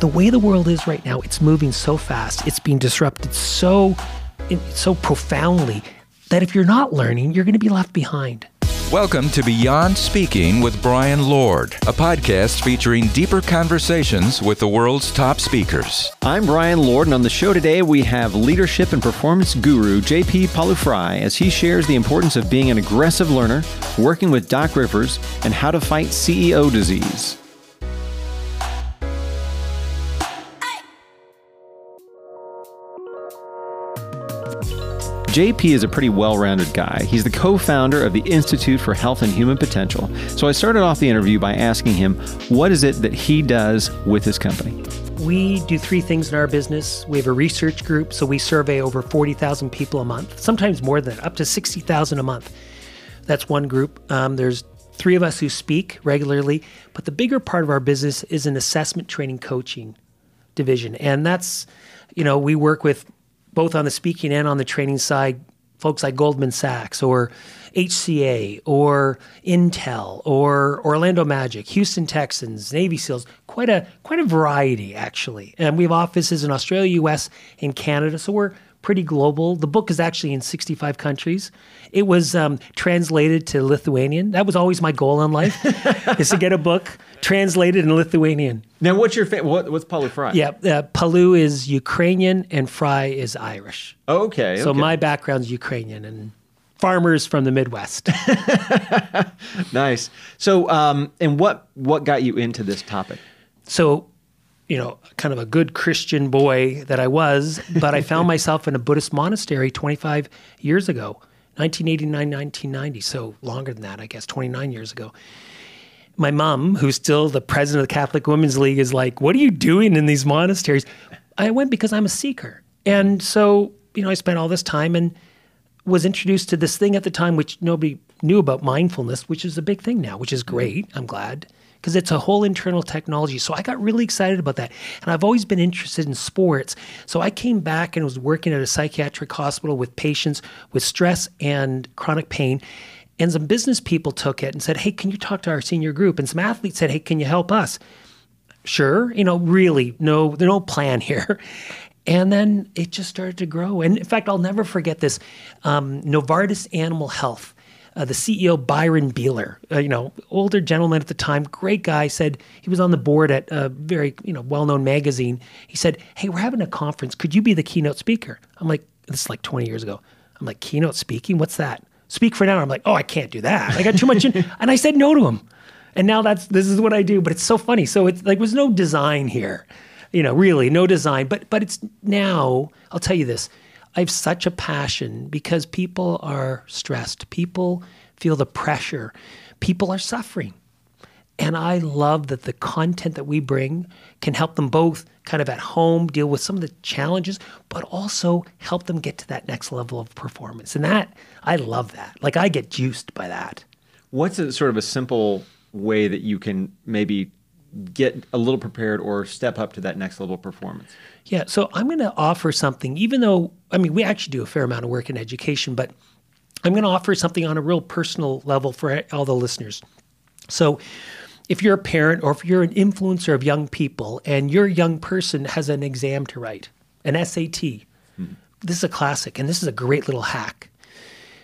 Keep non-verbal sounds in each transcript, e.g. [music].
the way the world is right now, it's moving so fast, it's being disrupted so so profoundly that if you're not learning, you're going to be left behind. Welcome to Beyond Speaking with Brian Lord, a podcast featuring deeper conversations with the world's top speakers. I'm Brian Lord, and on the show today we have leadership and performance guru JP Pawliw-Fry as he shares the importance of being an aggressive learner, working with Doc Rivers, and how to fight CEO disease. JP is a pretty well rounded guy. He's the co founder of the Institute for Health and Human Potential. So I started off the interview by asking him what is it that he does with his company? We do three things in our business. We have a research group, so we survey over 40,000 people a month, sometimes more than that, up to 60,000 a month. That's one group. Um, there's three of us who speak regularly, but the bigger part of our business is an assessment training coaching division. And that's, you know, we work with both on the speaking and on the training side, folks like Goldman Sachs or HCA or Intel or Orlando Magic, Houston Texans, Navy SEALs, quite a quite a variety actually. And we have offices in Australia, US, and Canada, so we're pretty global. The book is actually in 65 countries. It was um, translated to Lithuanian. That was always my goal in life, [laughs] is to get a book translated in Lithuanian. Now, what's your fa- what, what's Pawliw-Fry? Yeah, uh, Pawliw is Ukrainian and Fry is Irish. Okay. So okay. my background's Ukrainian and farmers from the Midwest. [laughs] nice. So, um, and what what got you into this topic? So, you know, kind of a good Christian boy that I was, but I found [laughs] myself in a Buddhist monastery 25 years ago, 1989, 1990. So longer than that, I guess, 29 years ago my mom, who's still the president of the Catholic Women's League, is like, What are you doing in these monasteries? I went because I'm a seeker. And so, you know, I spent all this time and was introduced to this thing at the time which nobody knew about mindfulness, which is a big thing now, which is mm-hmm. great. I'm glad because it's a whole internal technology. So I got really excited about that. And I've always been interested in sports. So I came back and was working at a psychiatric hospital with patients with stress and chronic pain. And some business people took it and said, Hey, can you talk to our senior group? And some athletes said, Hey, can you help us? Sure. You know, really, no, there's no plan [laughs] here. And then it just started to grow. And in fact, I'll never forget this. Um, Novartis Animal Health, uh, the CEO Byron Beeler, uh, you know, older gentleman at the time, great guy, said he was on the board at a very you know well-known magazine. He said, "Hey, we're having a conference. Could you be the keynote speaker?" I'm like, "This is like 20 years ago." I'm like, "Keynote speaking? What's that?" speak for an hour. I'm like, oh, I can't do that. I got too much. In, [laughs] and I said no to him. And now that's this is what I do. But it's so funny. So it's like was no design here, you know, really no design. But but it's now. I'll tell you this. I have such a passion because people are stressed. People feel the pressure. People are suffering. And I love that the content that we bring can help them both kind of at home deal with some of the challenges, but also help them get to that next level of performance. And that, I love that. Like, I get juiced by that. What's a sort of a simple way that you can maybe get a little prepared or step up to that next level of performance? Yeah, so I'm going to offer something, even though, I mean, we actually do a fair amount of work in education, but I'm going to offer something on a real personal level for all the listeners. So, if you're a parent or if you're an influencer of young people and your young person has an exam to write, an SAT, mm-hmm. this is a classic and this is a great little hack.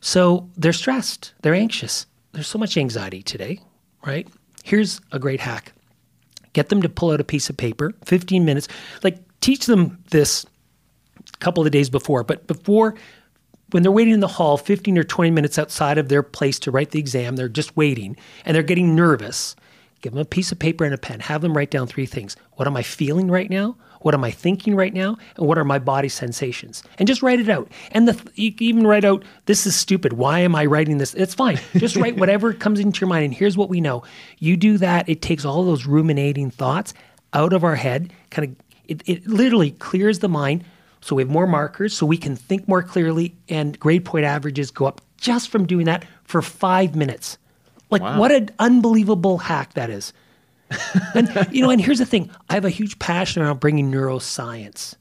So they're stressed, they're anxious. There's so much anxiety today, right? Here's a great hack get them to pull out a piece of paper, 15 minutes, like teach them this a couple of days before, but before when they're waiting in the hall 15 or 20 minutes outside of their place to write the exam, they're just waiting and they're getting nervous. Give them a piece of paper and a pen. Have them write down three things. What am I feeling right now? What am I thinking right now? And what are my body sensations? And just write it out. And the, you even write out, this is stupid. Why am I writing this? It's fine. Just write [laughs] whatever comes into your mind. And here's what we know. You do that, it takes all those ruminating thoughts out of our head, kind of, it, it literally clears the mind. So we have more markers, so we can think more clearly, and grade point averages go up just from doing that for five minutes. Like, wow. what an unbelievable hack that is. And, you know, and here's the thing I have a huge passion around bringing neuroscience,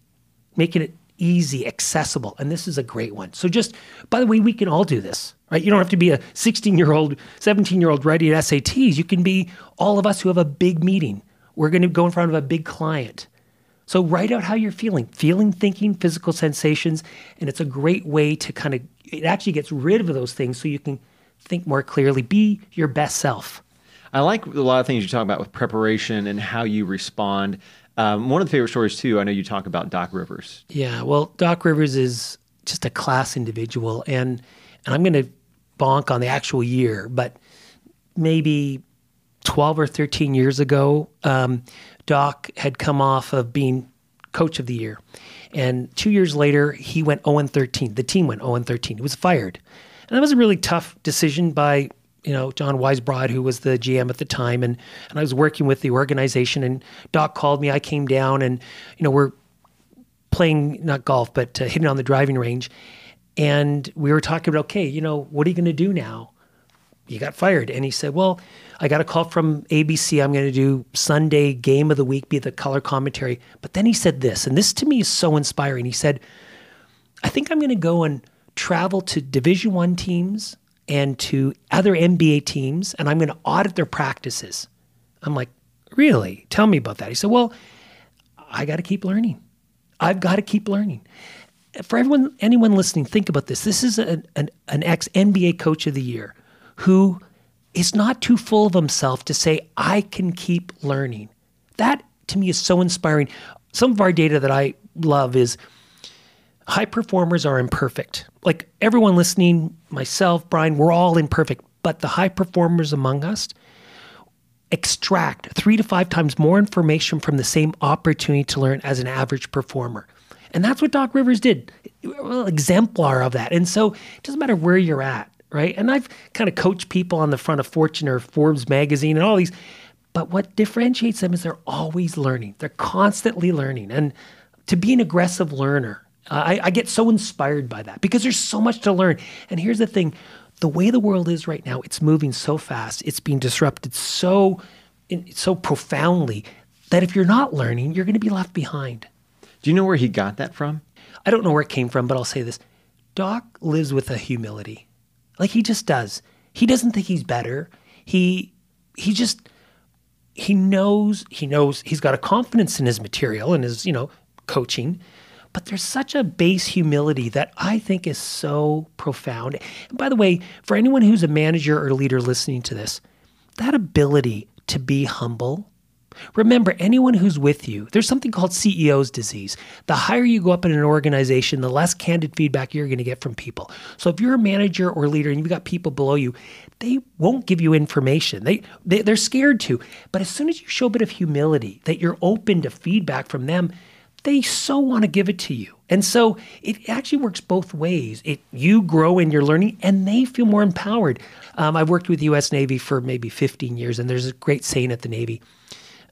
making it easy, accessible. And this is a great one. So, just by the way, we can all do this, right? You don't have to be a 16 year old, 17 year old writing SATs. You can be all of us who have a big meeting. We're going to go in front of a big client. So write out how you're feeling, feeling, thinking, physical sensations, and it's a great way to kind of it actually gets rid of those things so you can think more clearly, be your best self. I like a lot of things you talk about with preparation and how you respond. Um, one of the favorite stories too. I know you talk about Doc Rivers. Yeah, well, Doc Rivers is just a class individual, and and I'm going to bonk on the actual year, but maybe 12 or 13 years ago, um, Doc had come off of being coach of the year. And two years later, he went 0 13. The team went 0 13. He was fired. And that was a really tough decision by, you know, John Weisbrod, who was the GM at the time. And, and I was working with the organization. And Doc called me. I came down and, you know, we're playing, not golf, but uh, hitting on the driving range. And we were talking about, okay, you know, what are you going to do now? You got fired. And he said, well, I got a call from ABC. I'm going to do Sunday game of the week, be the color commentary. But then he said this, and this to me is so inspiring. He said, I think I'm going to go and travel to Division One teams and to other NBA teams, and I'm going to audit their practices. I'm like, really? Tell me about that. He said, well, I got to keep learning. I've got to keep learning. For everyone, anyone listening, think about this. This is an, an, an ex NBA coach of the year who is not too full of himself to say, I can keep learning. That to me is so inspiring. Some of our data that I love is high performers are imperfect. Like everyone listening, myself, Brian, we're all imperfect, but the high performers among us extract three to five times more information from the same opportunity to learn as an average performer. And that's what Doc Rivers did, well, exemplar of that. And so it doesn't matter where you're at right? And I've kind of coached people on the front of Fortune or Forbes magazine and all these. But what differentiates them is they're always learning. They're constantly learning. And to be an aggressive learner, I, I, get so inspired by that because there's so much to learn. And here's the thing the way the world is right now, it's moving so fast, it's being disrupted so, so profoundly that if you're not learning, you're going to be left behind. Do you know where he got that from? I don't know where it came from, but I'll say this Doc lives with a humility. Like he just does. He doesn't think he's better. He he just he knows he knows he's got a confidence in his material and his, you know, coaching. But there's such a base humility that I think is so profound. And by the way, for anyone who's a manager or leader listening to this, that ability to be humble Remember, anyone who's with you, there's something called CEO's disease. The higher you go up in an organization, the less candid feedback you're going to get from people. So if you're a manager or leader and you've got people below you, they won't give you information. They, they they're scared to. But as soon as you show a bit of humility, that you're open to feedback from them, they so want to give it to you. And so it actually works both ways. It you grow in your learning, and they feel more empowered. Um, I've worked with the U.S. Navy for maybe 15 years, and there's a great saying at the Navy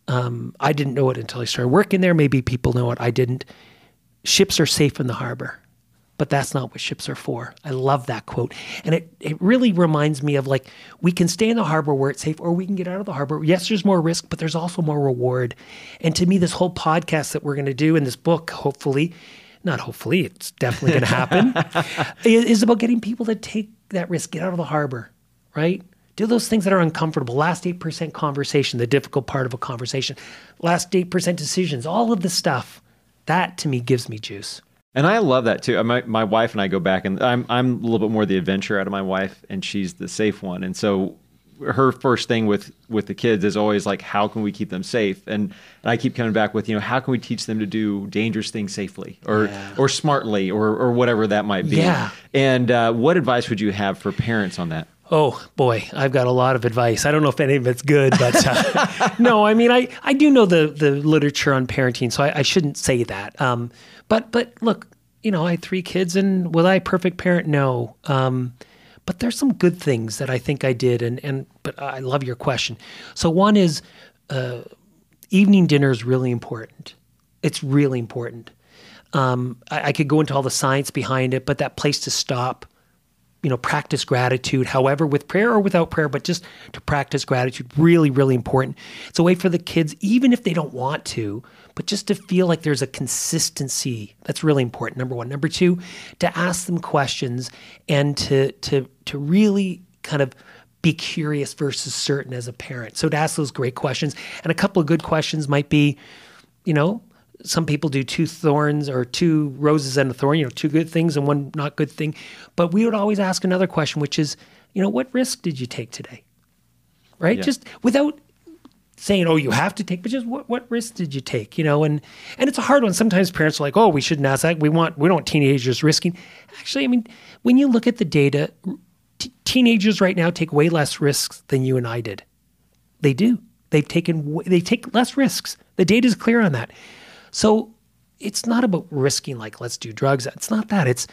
um, I didn't know it until I started working there. Maybe people know it. I didn't. Ships are safe in the harbor, but that's not what ships are for. I love that quote. And it, it really reminds me of like, we can stay in the harbor where it's safe or we can get out of the harbor. Yes, there's more risk, but there's also more reward. And to me, this whole podcast that we're going to do in this book, hopefully, not hopefully, it's definitely going to happen, [laughs] is about getting people to take that risk, get out of the harbor, right? Do those things that are uncomfortable. Last 8% conversation, the difficult part of a conversation. Last 8% decisions, all of the stuff. That to me gives me juice. And I love that too. My, my wife and I go back, and I'm, I'm a little bit more the adventure out of my wife, and she's the safe one. And so her first thing with with the kids is always like how can we keep them safe and, and i keep coming back with you know how can we teach them to do dangerous things safely or yeah. or smartly or or whatever that might be yeah and uh, what advice would you have for parents on that Oh boy, I've got a lot of advice. I don't know if any of it's good, but uh, [laughs] no, I mean, I, I do know the the literature on parenting, so I, I shouldn't say that. Um, but but look, you know, I had three kids, and was I a perfect parent? No. Um, but there's some good things that I think I did, and and but I love your question. So one is, uh, evening dinner is really important. It's really important. Um, I, I could go into all the science behind it, but that place to stop you know, practice gratitude, however, with prayer or without prayer, but just to practice gratitude, really, really important. It's a way for the kids, even if they don't want to, but just to feel like there's a consistency. That's really important. Number one. Number two, to ask them questions and to to to really kind of be curious versus certain as a parent. So to ask those great questions. And a couple of good questions might be, you know, some people do two thorns or two roses and a thorn, you know, two good things and one not good thing. But we would always ask another question, which is, you know, what risk did you take today? Right? Yeah. Just without saying, "Oh, you have to take," but just what what risk did you take? You know, and and it's a hard one. Sometimes parents are like, "Oh, we shouldn't ask that. We want we don't want teenagers risking." Actually, I mean, when you look at the data, t- teenagers right now take way less risks than you and I did. They do. They've taken w- they take less risks. The data is clear on that. So it's not about risking like let's do drugs. It's not that. It's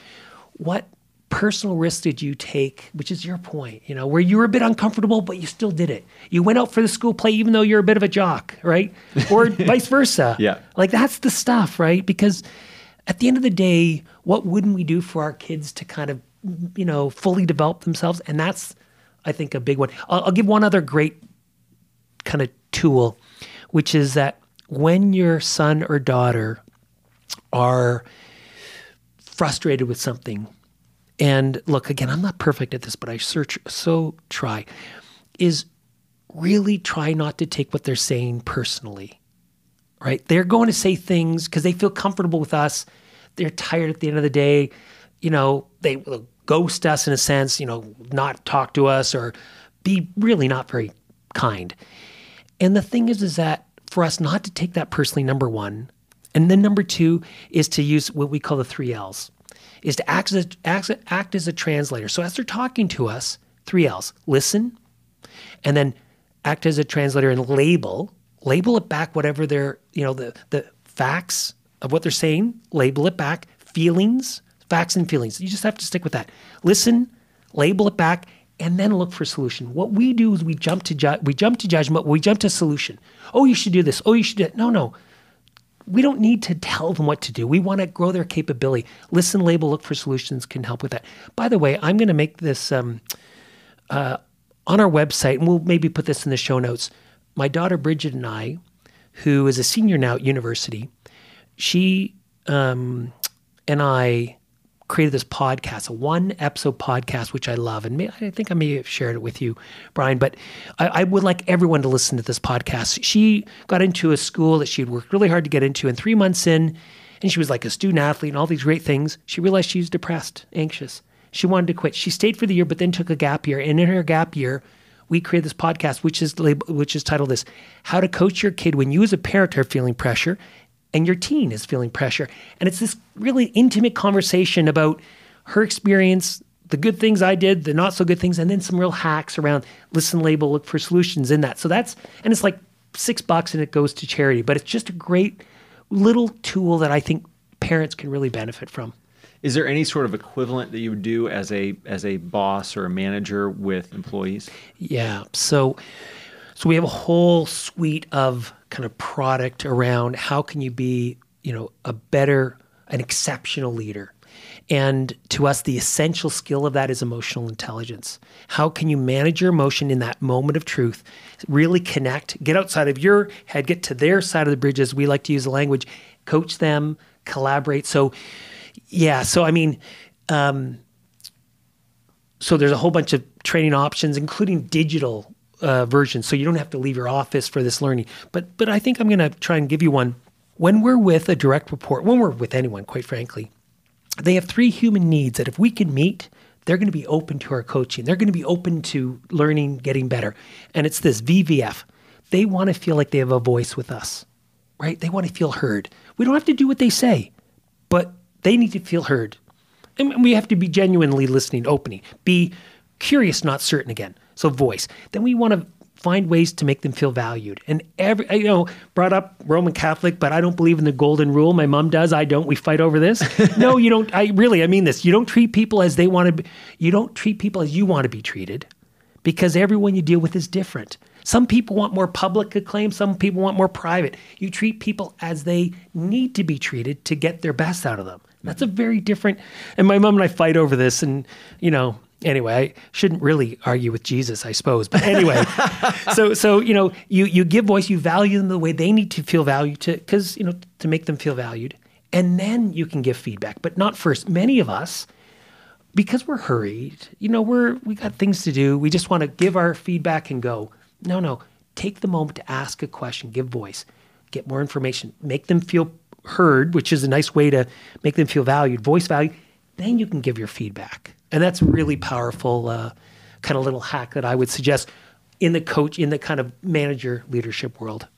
what personal risk did you take, which is your point, you know, where you were a bit uncomfortable, but you still did it. You went out for the school play even though you're a bit of a jock, right? Or [laughs] vice versa. Yeah. Like that's the stuff, right? Because at the end of the day, what wouldn't we do for our kids to kind of, you know, fully develop themselves? And that's, I think, a big one. I'll, I'll give one other great kind of tool, which is that when your son or daughter are frustrated with something, and look, again, I'm not perfect at this, but I search so try, is really try not to take what they're saying personally right? They're going to say things because they feel comfortable with us. They're tired at the end of the day. You know, they will ghost us in a sense, you know, not talk to us or be really not very kind. And the thing is, is that for us not to take that personally, number one, and then number two is to use what we call the three L's, is to act as a, act, act as a translator. So as they're talking to us, three L's: listen, and then act as a translator and label label it back whatever they're you know the the facts of what they're saying label it back feelings facts and feelings. You just have to stick with that. Listen label it back and then look for solution what we do is we jump to ju- we jump to judgment we jump to solution oh you should do this oh you should do that no no we don't need to tell them what to do. We want to grow their capability. Listen, label, look for solutions can help with that. By the way, I'm going to make this um, uh, on our website, and we'll maybe put this in the show notes. My daughter Bridget and I, who is a senior now at university, she um, and I created this podcast, a one episode podcast, which I love. And may, I think I may have shared it with you, Brian, but I, I, would like everyone to listen to this podcast. She got into a school that she had worked really hard to get into, and three months in, and she was like a student athlete and all these great things, she realized she was depressed, anxious. She wanted to quit. She stayed for the year, but then took a gap year. And in her gap year, we created this podcast, which is which is titled "This: How to Coach Your Kid When You, as a Parent, are feeling pressure, and your teen is feeling pressure." And it's this really intimate conversation about her experience, the good things I did, the not so good things, and then some real hacks around listen, label, look for solutions in that. So that's and it's like six bucks, and it goes to charity. But it's just a great little tool that I think parents can really benefit from. Is there any sort of equivalent that you would do as a as a boss or a manager with employees? Yeah. So so we have a whole suite of kind of product around how can you be, you know, a better an exceptional leader. And to us, the essential skill of that is emotional intelligence. How can you manage your emotion in that moment of truth? Really connect, get outside of your head, get to their side of the bridge, as we like to use the language, coach them, collaborate. So, yeah. So, I mean, um, so there's a whole bunch of training options, including digital uh, versions. So you don't have to leave your office for this learning. But but I think I'm going to try and give you one. When we're with a direct report, when we're with anyone, quite frankly, they have three human needs that if we can meet, they're going to be open to our coaching. They're going to be open to learning, getting better. And it's this VVF. They want to feel like they have a voice with us, right? They want to feel heard. We don't have to do what they say, but they need to feel heard. And we have to be genuinely listening, opening, be curious, not certain again. So voice. Then we want to find ways to make them feel valued. And every, you know, brought up Roman Catholic, but I don't believe in the golden rule. My mom does. I don't. We fight over this. [laughs] no, you don't. I really, I mean this. You don't treat people as they want to be. You don't treat people as you want to be treated because everyone you deal with is different. Some people want more public acclaim, some people want more private. You treat people as they need to be treated to get their best out of them. That's mm-hmm. a very different. And my mom and I fight over this, and you know, anyway, I shouldn't really argue with Jesus, I suppose. But anyway, [laughs] so so you know, you you give voice, you value them the way they need to feel valued to, because you know, to make them feel valued, and then you can give feedback, but not first. Many of us because we're hurried, you know, we're we got things to do. We just want to give our feedback and go. No, no. Take the moment to ask a question, give voice, get more information, make them feel heard, which is a nice way to make them feel valued, voice value, then you can give your feedback. And that's a really powerful uh, kind of little hack that I would suggest in the coach, in the kind of manager leadership world.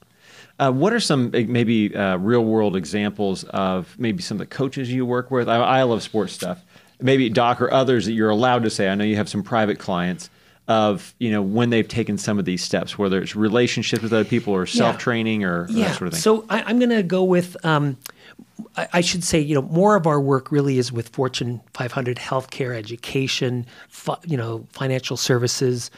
Uh, what are some uh, maybe uh, real world examples of maybe some of the coaches you work with? I, I, love sports stuff. Maybe Doc or others that you're allowed to say. I know you have some private clients of you know when they've taken some of these steps, whether it's relationships with other people or self training or, yeah. that sort of thing. So I, am going to go with. Um, I, I should say, you know, more of our work really is with Fortune 500 healthcare, education, you know, financial services,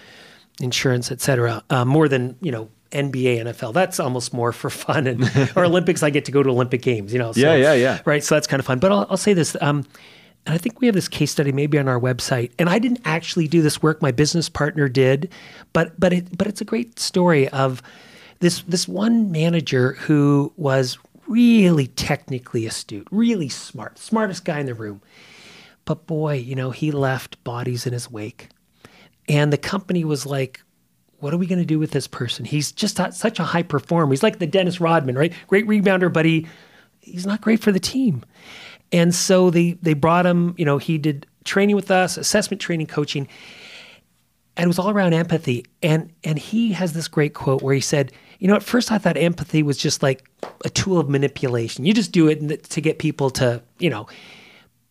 insurance, et cetera, uh, more than you know NBA, NFL. That's almost more for fun. And [laughs] or Olympics, I get to go to Olympic games. You know. So, yeah, yeah, yeah. Right. So that's kind of fun. But I'll, I'll say this. Um, and I think we have this case study maybe on our website. And I didn't actually do this work; my business partner did. But but it but it's a great story of this this one manager who was really technically astute, really smart, smartest guy in the room. But boy, you know, he left bodies in his wake. And the company was like, what are we going to do with this person? He's just such a high performer. He's like the Dennis Rodman, right? Great rebounder, but he, he's not great for the team. And so they they brought him, you know, he did training with us, assessment training, coaching. And it was all around empathy. And and he has this great quote where he said, you know, at first I thought empathy was just like a tool of manipulation. You just do it to get people to, you know.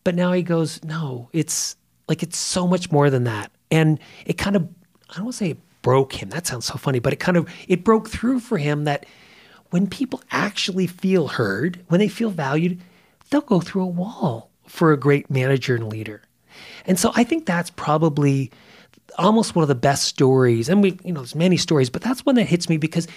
But now he goes, no, it's like it's so much more than that. And it kind of I don't want to say it broke him. That sounds so funny, but it kind of it broke through for him that when people actually feel heard, when they feel valued, they'll go through a wall for a great manager and leader. And so I think that's probably almost one of the best stories. And we, you know, there's many stories, but that's one that hits me because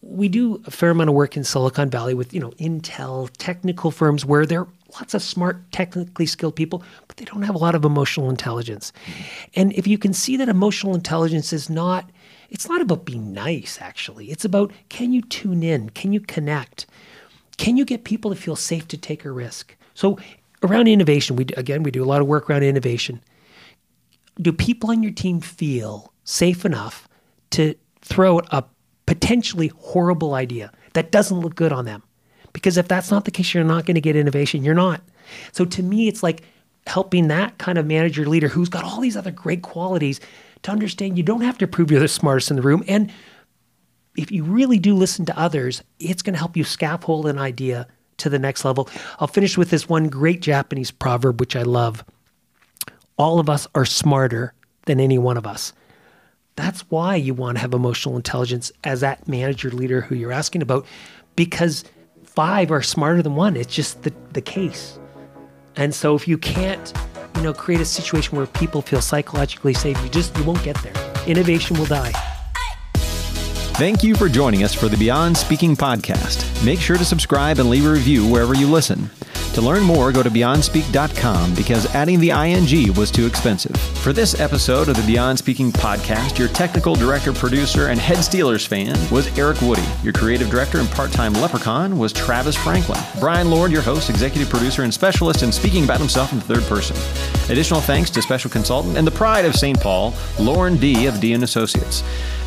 we do a fair amount of work in Silicon Valley with, you know, Intel, technical firms where there are lots of smart, technically skilled people, but they don't have a lot of emotional intelligence. And if you can see that emotional intelligence is not, it's not about being nice, actually. It's about can you tune in? Can you connect? Can you get people to feel safe to take a risk? So around innovation, we again we do a lot of work around innovation. Do people on your team feel safe enough to throw a potentially horrible idea that doesn't look good on them? Because if that's not the case, you're not going to get innovation. You're not. So to me, it's like helping that kind of manager leader who's got all these other great qualities to understand you don't have to prove you're the smartest in the room and if you really do listen to others, it's going to help you scaffold an idea to the next level. I'll finish with this one great Japanese proverb, which I love. All of us are smarter than any one of us. That's why you want to have emotional intelligence as that manager leader who you're asking about, because five are smarter than one. It's just the, the case. And so if you can't, you know, create a situation where people feel psychologically safe, you just you won't get there. Innovation will die. Thank you for joining us for the Beyond Speaking podcast. Make sure to subscribe and leave a review wherever you listen. To learn more, go to BeyondSpeak.com because adding the ing was too expensive. For this episode of the Beyond Speaking podcast, your technical director, producer, and head Steelers fan was Eric Woody. Your creative director and part time leprechaun was Travis Franklin. Brian Lord, your host, executive producer, and specialist in speaking about himself in the third person. Additional thanks to special consultant and the pride of St. Paul, Lauren D. of D. Associates.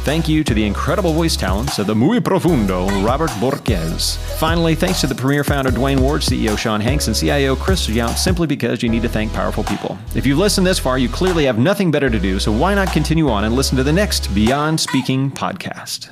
Thank you to the incredible voice talents of the muy profundo Robert Borquez. Finally, thanks to the premier founder Dwayne Ward, CEO Sean Hanks, and CIO Chris Yount, simply because you need to thank powerful people. If you've listened this far, you clearly have nothing better to do, so why not continue on and listen to the next Beyond Speaking podcast?